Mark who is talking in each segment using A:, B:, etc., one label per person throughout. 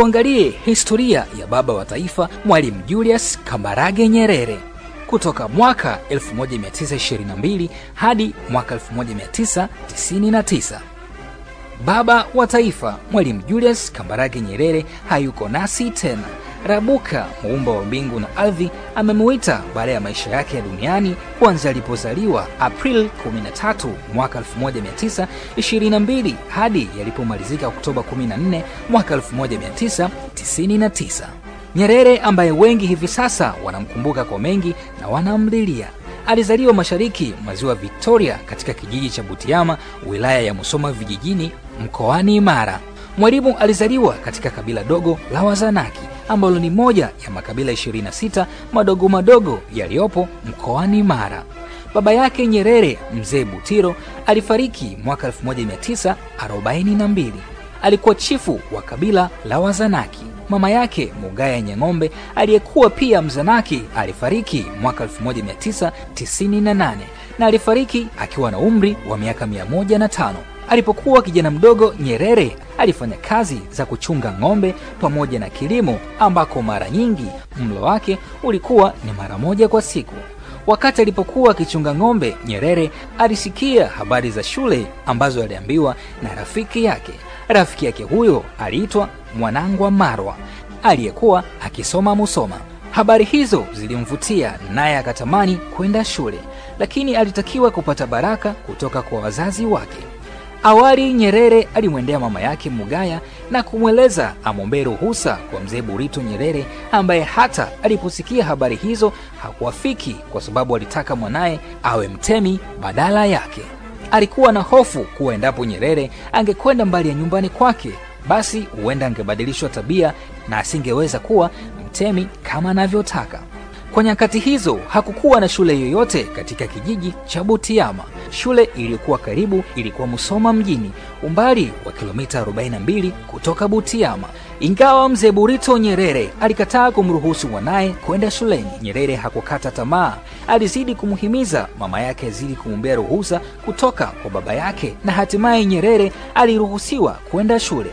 A: tuangalie historia ya baba wa taifa Mwalimu Julius Kambarage Nyerere kutoka mwaka 1922 hadi mwaka 1999. Baba wa taifa Mwalimu Julius Kambarage Nyerere hayuko nasi tena. Rabuka, muumba wa mbingu na ardhi, amemuita baada ya maisha yake ya duniani kuanzia alipozaliwa April 13 mwaka 1922 hadi yalipomalizika Oktoba 14 mwaka 1999. Nyerere ambaye wengi hivi sasa wanamkumbuka kwa mengi na wanamlilia alizaliwa mashariki mwa ziwa Victoria katika kijiji cha Butiama, wilaya ya Musoma vijijini, mkoani Mara. Mwalimu alizaliwa katika kabila dogo la Wazanaki ambalo ni moja ya makabila 26 madogo madogo yaliyopo mkoani Mara. Baba yake Nyerere, mzee Butiro, alifariki mwaka 1942. Alikuwa chifu wa kabila la Wazanaki. Mama yake Mugaya Nyang'ombe aliyekuwa pia Mzanaki alifariki mwaka 1998 na alifariki akiwa na umri wa miaka 105. Alipokuwa kijana mdogo, Nyerere alifanya kazi za kuchunga ng'ombe pamoja na kilimo, ambako mara nyingi mlo wake ulikuwa ni mara moja kwa siku. Wakati alipokuwa akichunga ng'ombe, Nyerere alisikia habari za shule ambazo aliambiwa na rafiki yake. Rafiki yake huyo aliitwa Mwanangwa Marwa aliyekuwa akisoma Musoma. Habari hizo zilimvutia naye akatamani kwenda shule, lakini alitakiwa kupata baraka kutoka kwa wazazi wake. Awali Nyerere alimwendea mama yake Mugaya na kumweleza amwombee ruhusa kwa mzee Burito Nyerere, ambaye hata aliposikia habari hizo hakuafiki kwa sababu alitaka mwanaye awe mtemi badala yake. Alikuwa na hofu kuwa endapo Nyerere angekwenda mbali ya nyumbani kwake, basi huenda angebadilishwa tabia na asingeweza kuwa mtemi kama anavyotaka. Kwa nyakati hizo hakukuwa na shule yoyote katika kijiji cha Butiama. Shule iliyokuwa karibu ilikuwa Musoma mjini, umbali wa kilomita 42 kutoka Butiama. Ingawa mzee Burito Nyerere alikataa kumruhusu mwanaye kwenda shuleni, Nyerere hakukata tamaa. Alizidi kumhimiza mama yake azidi kumwombea ruhusa kutoka kwa baba yake, na hatimaye Nyerere aliruhusiwa kwenda shule.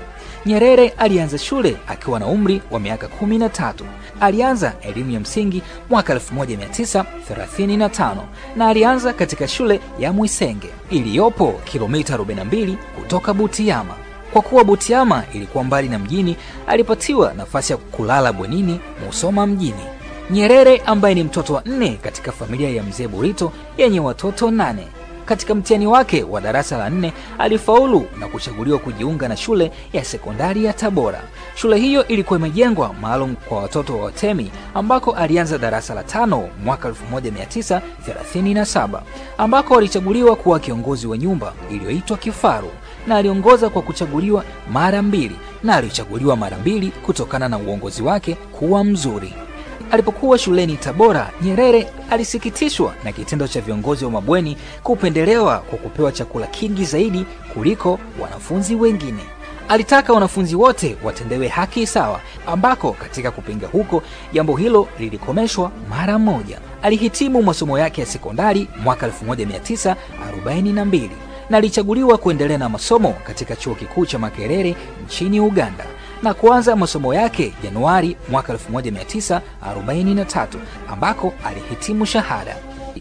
A: Nyerere alianza shule akiwa na umri wa miaka 13. Alianza elimu ya msingi mwaka 1935 na alianza katika shule ya Mwisenge iliyopo kilomita 42 kutoka Butiama. Kwa kuwa Butiama ilikuwa mbali na mjini, alipatiwa nafasi ya kulala bwenini Musoma mjini. Nyerere ambaye ni mtoto wa nne katika familia ya mzee Burito yenye watoto nane katika mtihani wake wa darasa la nne alifaulu na kuchaguliwa kujiunga na shule ya sekondari ya Tabora. Shule hiyo ilikuwa imejengwa maalum kwa watoto wa watemi, ambako alianza darasa la tano mwaka 1937 ambako alichaguliwa kuwa kiongozi wa nyumba iliyoitwa Kifaru, na aliongoza kwa kuchaguliwa mara mbili, na alichaguliwa mara mbili kutokana na uongozi wake kuwa mzuri. Alipokuwa shuleni Tabora, Nyerere alisikitishwa na kitendo cha viongozi wa mabweni kupendelewa kwa kupewa chakula kingi zaidi kuliko wanafunzi wengine. Alitaka wanafunzi wote watendewe haki sawa, ambako katika kupinga huko jambo hilo lilikomeshwa mara moja. Alihitimu masomo yake ya sekondari mwaka 1942 na alichaguliwa kuendelea na masomo katika chuo kikuu cha Makerere nchini Uganda na kuanza masomo yake Januari mwaka 1943 ambako alihitimu shahada.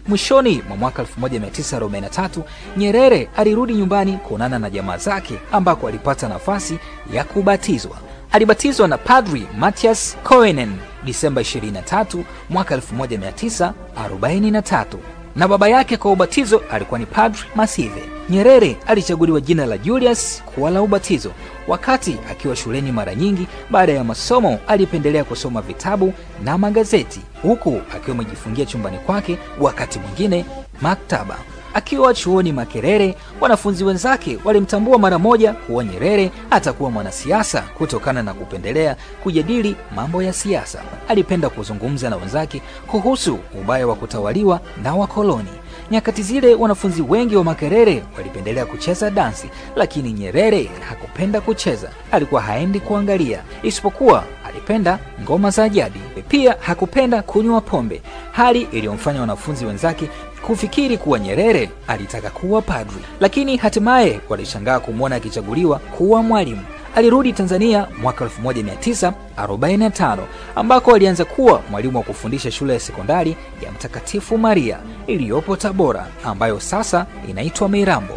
A: Mwishoni mwa mwaka 1943 Nyerere alirudi nyumbani kuonana na jamaa zake ambako alipata nafasi ya kubatizwa. Alibatizwa na Padri Matias Coenen Disemba 23 mwaka 1943 na baba yake kwa ubatizo alikuwa ni Padri Masive. Nyerere alichaguliwa jina la Julius kuwa la ubatizo. Wakati akiwa shuleni, mara nyingi baada ya masomo alipendelea kusoma vitabu na magazeti, huku akiwa amejifungia chumbani kwake, wakati mwingine maktaba. Akiwa chuoni Makerere, wanafunzi wenzake walimtambua mara moja kuwa Nyerere atakuwa mwanasiasa kutokana na kupendelea kujadili mambo ya siasa. Alipenda kuzungumza na wenzake kuhusu ubaya wa kutawaliwa na wakoloni. Nyakati zile wanafunzi wengi wa Makerere walipendelea kucheza dansi, lakini Nyerere hakupenda kucheza, alikuwa haendi kuangalia, isipokuwa alipenda ngoma za jadi. Pia hakupenda kunywa pombe, hali iliyomfanya wanafunzi wenzake kufikiri kuwa Nyerere alitaka kuwa padri, lakini hatimaye walishangaa kumwona akichaguliwa kuwa mwalimu. alirudi Tanzania mwaka 1945 ambako alianza kuwa mwalimu wa kufundisha shule ya sekondari ya Mtakatifu Maria iliyopo Tabora ambayo sasa inaitwa Mirambo.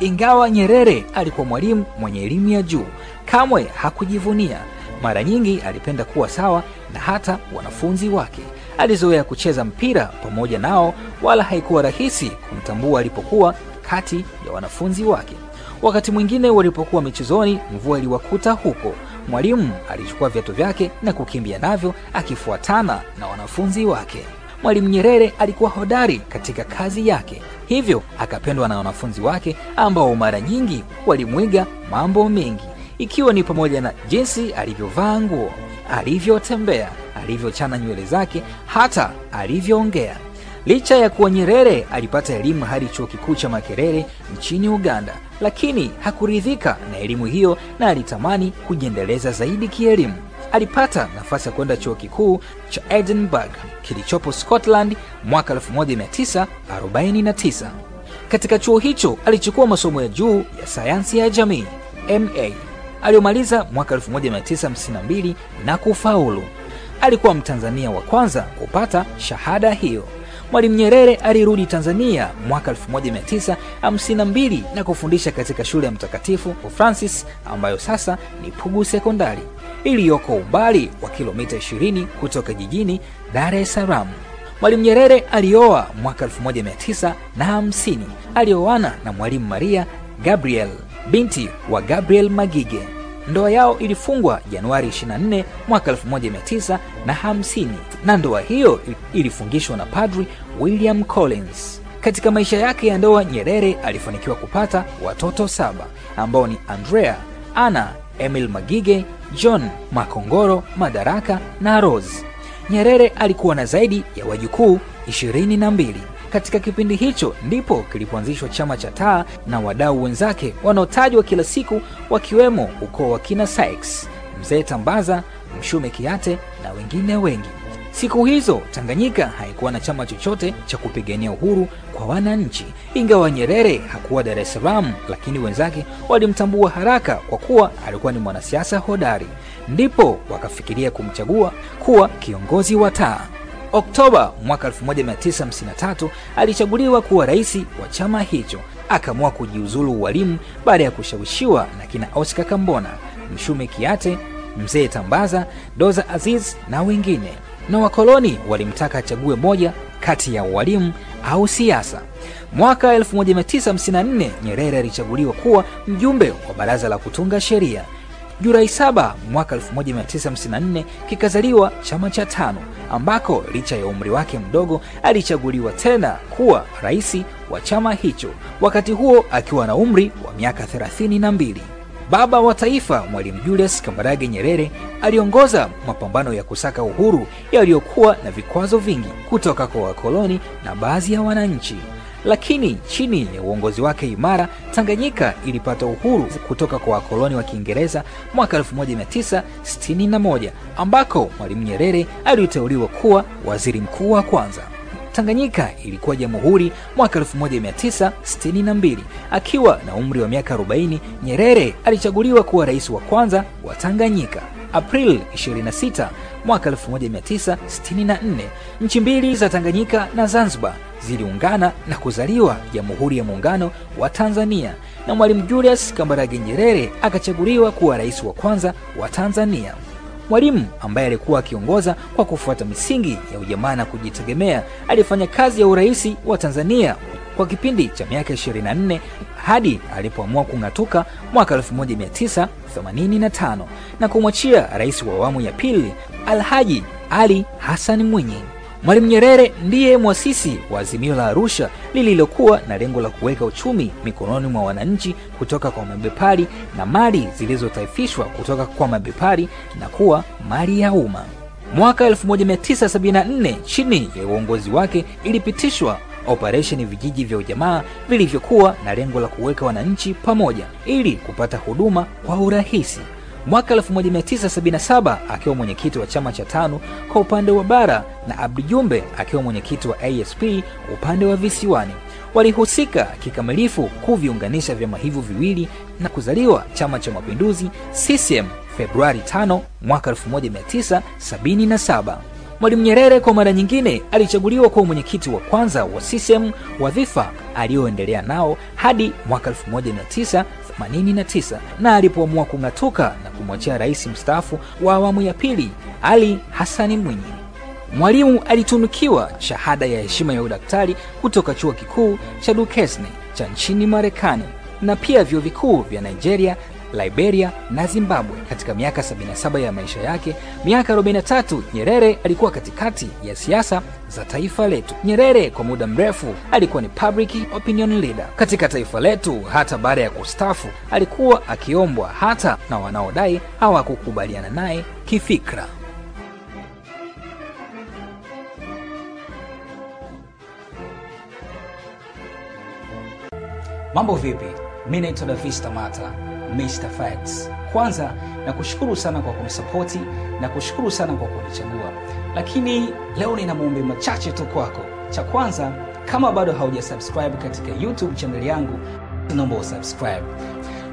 A: Ingawa Nyerere alikuwa mwalimu mwenye elimu ya juu, kamwe hakujivunia. Mara nyingi alipenda kuwa sawa na hata wanafunzi wake. Alizoea kucheza mpira pamoja nao, wala haikuwa rahisi kumtambua alipokuwa kati ya wanafunzi wake. Wakati mwingine walipokuwa michezoni, mvua iliwakuta huko. Mwalimu alichukua viatu vyake na kukimbia navyo akifuatana na wanafunzi wake. Mwalimu Nyerere alikuwa hodari katika kazi yake, hivyo akapendwa na wanafunzi wake ambao mara nyingi walimwiga mambo mengi, ikiwa ni pamoja na jinsi alivyovaa nguo, alivyotembea, alivyochana nywele zake, hata alivyoongea. Licha ya kuwa Nyerere alipata elimu hadi chuo kikuu cha Makerere nchini Uganda, lakini hakuridhika na elimu hiyo na alitamani kujiendeleza zaidi kielimu. Alipata nafasi ya kwenda chuo kikuu cha Edinburgh kilichopo Scotland mwaka 1949. Katika chuo hicho alichukua masomo ya juu ya sayansi ya jamii MA aliyomaliza mwaka 1952 na kufaulu. Alikuwa Mtanzania wa kwanza kupata shahada hiyo. Mwalimu Nyerere alirudi Tanzania mwaka 1952 na kufundisha katika shule ya Mtakatifu Francis ambayo sasa ni Pugu Sekondari iliyoko umbali wa kilomita 20 kutoka jijini Dar es Salaam. Mwalimu Nyerere alioa mwaka 1950. Alioana na Mwalimu Maria Gabriel, binti wa Gabriel Magige. Ndoa yao ilifungwa Januari 24 mwaka 1950 na ndoa hiyo ilifungishwa na Padri William Collins. Katika maisha yake ya ndoa, Nyerere alifanikiwa kupata watoto saba ambao ni Andrea, Anna, Emil Magige, John Makongoro, Madaraka na Rose. Nyerere alikuwa na zaidi ya wajukuu ishirini na mbili. Katika kipindi hicho ndipo kilipoanzishwa chama cha taa na wadau wenzake wanaotajwa kila siku wakiwemo ukoo wa kina Sykes, mzee Tambaza, Mshume Kiate na wengine wengi. Siku hizo Tanganyika haikuwa na chama chochote cha kupigania uhuru kwa wananchi. Ingawa Nyerere hakuwa Dar es Salaam, lakini wenzake walimtambua haraka kwa kuwa alikuwa ni mwanasiasa hodari, ndipo wakafikiria kumchagua kuwa kiongozi wa taa. Oktoba mwaka 1953 alichaguliwa kuwa rais wa chama hicho. Akaamua kujiuzulu ualimu baada ya kushawishiwa na kina Oscar Kambona, Mshume Kiate, mzee Tambaza, Doza Aziz na wengine, na wakoloni walimtaka achague moja kati ya ualimu au siasa. Mwaka 1954 Nyerere alichaguliwa kuwa mjumbe wa baraza la kutunga sheria. Julai 7 mwaka 1954 kikazaliwa chama cha tano ambako licha ya umri wake mdogo alichaguliwa tena kuwa rais wa chama hicho, wakati huo akiwa na umri wa miaka 32. Baba wa taifa Mwalimu Julius Kambarage Nyerere aliongoza mapambano ya kusaka uhuru yaliyokuwa na vikwazo vingi kutoka kwa wakoloni na baadhi ya wananchi. Lakini chini ya uongozi wake imara, Tanganyika ilipata uhuru kutoka kwa wakoloni wa Kiingereza mwaka 1961 ambako Mwalimu Nyerere aliteuliwa kuwa waziri mkuu wa kwanza. Tanganyika ilikuwa jamhuri mwaka 1962. Akiwa na umri wa miaka 40, Nyerere alichaguliwa kuwa rais wa kwanza wa Tanganyika. April 26 mwaka 1964, nchi mbili za Tanganyika na Zanzibar ziliungana na kuzaliwa Jamhuri ya Muungano wa Tanzania, na Mwalimu Julius Kambarage Nyerere akachaguliwa kuwa rais wa kwanza wa Tanzania. Mwalimu ambaye alikuwa akiongoza kwa kufuata misingi ya ujamaa na kujitegemea, alifanya kazi ya urais wa Tanzania kwa kipindi cha miaka 24 hadi alipoamua kung'atuka mwaka 1985 na kumwachia rais wa awamu ya pili Alhaji Ali Hassan Mwinyi. Mwalimu Nyerere ndiye mwasisi wa Azimio la Arusha lililokuwa na lengo la kuweka uchumi mikononi mwa wananchi kutoka kwa mabepari na mali zilizotaifishwa kutoka kwa mabepari na kuwa mali ya umma. Mwaka 1974 chini ya uongozi wake ilipitishwa operesheni vijiji vya ujamaa vilivyokuwa na lengo la kuweka wananchi pamoja ili kupata huduma kwa urahisi. Mwaka 1977 akiwa mwenyekiti wa chama cha tano kwa upande wa bara na Abdi Jumbe akiwa mwenyekiti wa ASP upande wa visiwani, walihusika kikamilifu kuviunganisha vyama hivyo viwili na kuzaliwa Chama cha Mapinduzi CCM Februari 5 mwaka 1977. Mwalimu Nyerere kwa mara nyingine alichaguliwa kuwa mwenyekiti wa kwanza wa CCM, wadhifa aliyoendelea nao hadi mwaka 1989 na alipoamua kung'atuka na kumwachia rais mstaafu wa awamu ya pili Ali hasani Mwinyi. Mwalimu alitunukiwa shahada ya heshima ya udaktari kutoka chuo kikuu cha Duquesne cha nchini Marekani na pia vyuo vikuu vya Nigeria, Liberia na Zimbabwe. Katika miaka 77 ya maisha yake, miaka 43 Nyerere alikuwa katikati ya siasa za taifa letu. Nyerere kwa muda mrefu alikuwa ni public opinion leader katika taifa letu. Hata baada ya kustafu, alikuwa akiombwa hata na wanaodai hawakukubaliana naye kifikra. Mambo vipi? Mi naitwa Davista Mr Facts. Kwanza nakushukuru sana kwa kunisapoti na kushukuru sana kwa kunichagua, lakini leo nina maombi machache tu kwako. Cha kwanza, kama bado haujasubscribe katika YouTube channel yangu, naomba usubscribe.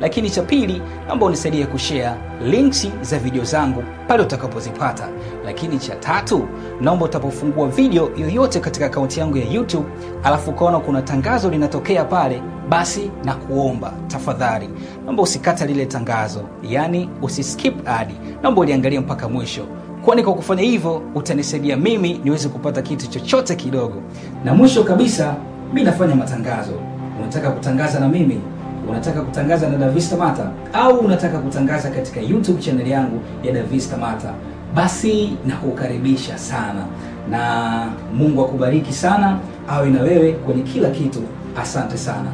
A: Lakini cha pili, naomba unisaidie kushare links za video zangu pale utakapozipata. Lakini cha tatu, naomba utapofungua video yoyote katika akaunti yangu ya YouTube alafu ukaona kuna tangazo linatokea pale, basi na kuomba tafadhali, naomba usikata lile tangazo, yaani usiskip ad, naomba uliangalie mpaka mwisho, kwani kwa kufanya hivyo utanisaidia mimi niweze kupata kitu chochote kidogo. Na mwisho kabisa, mi nafanya matangazo. Unataka kutangaza na mimi unataka kutangaza na Davista Mata au unataka kutangaza katika YouTube channel yangu ya Davista Mata, basi nakukaribisha sana, na Mungu akubariki sana, awe na wewe kwenye kila kitu. Asante sana.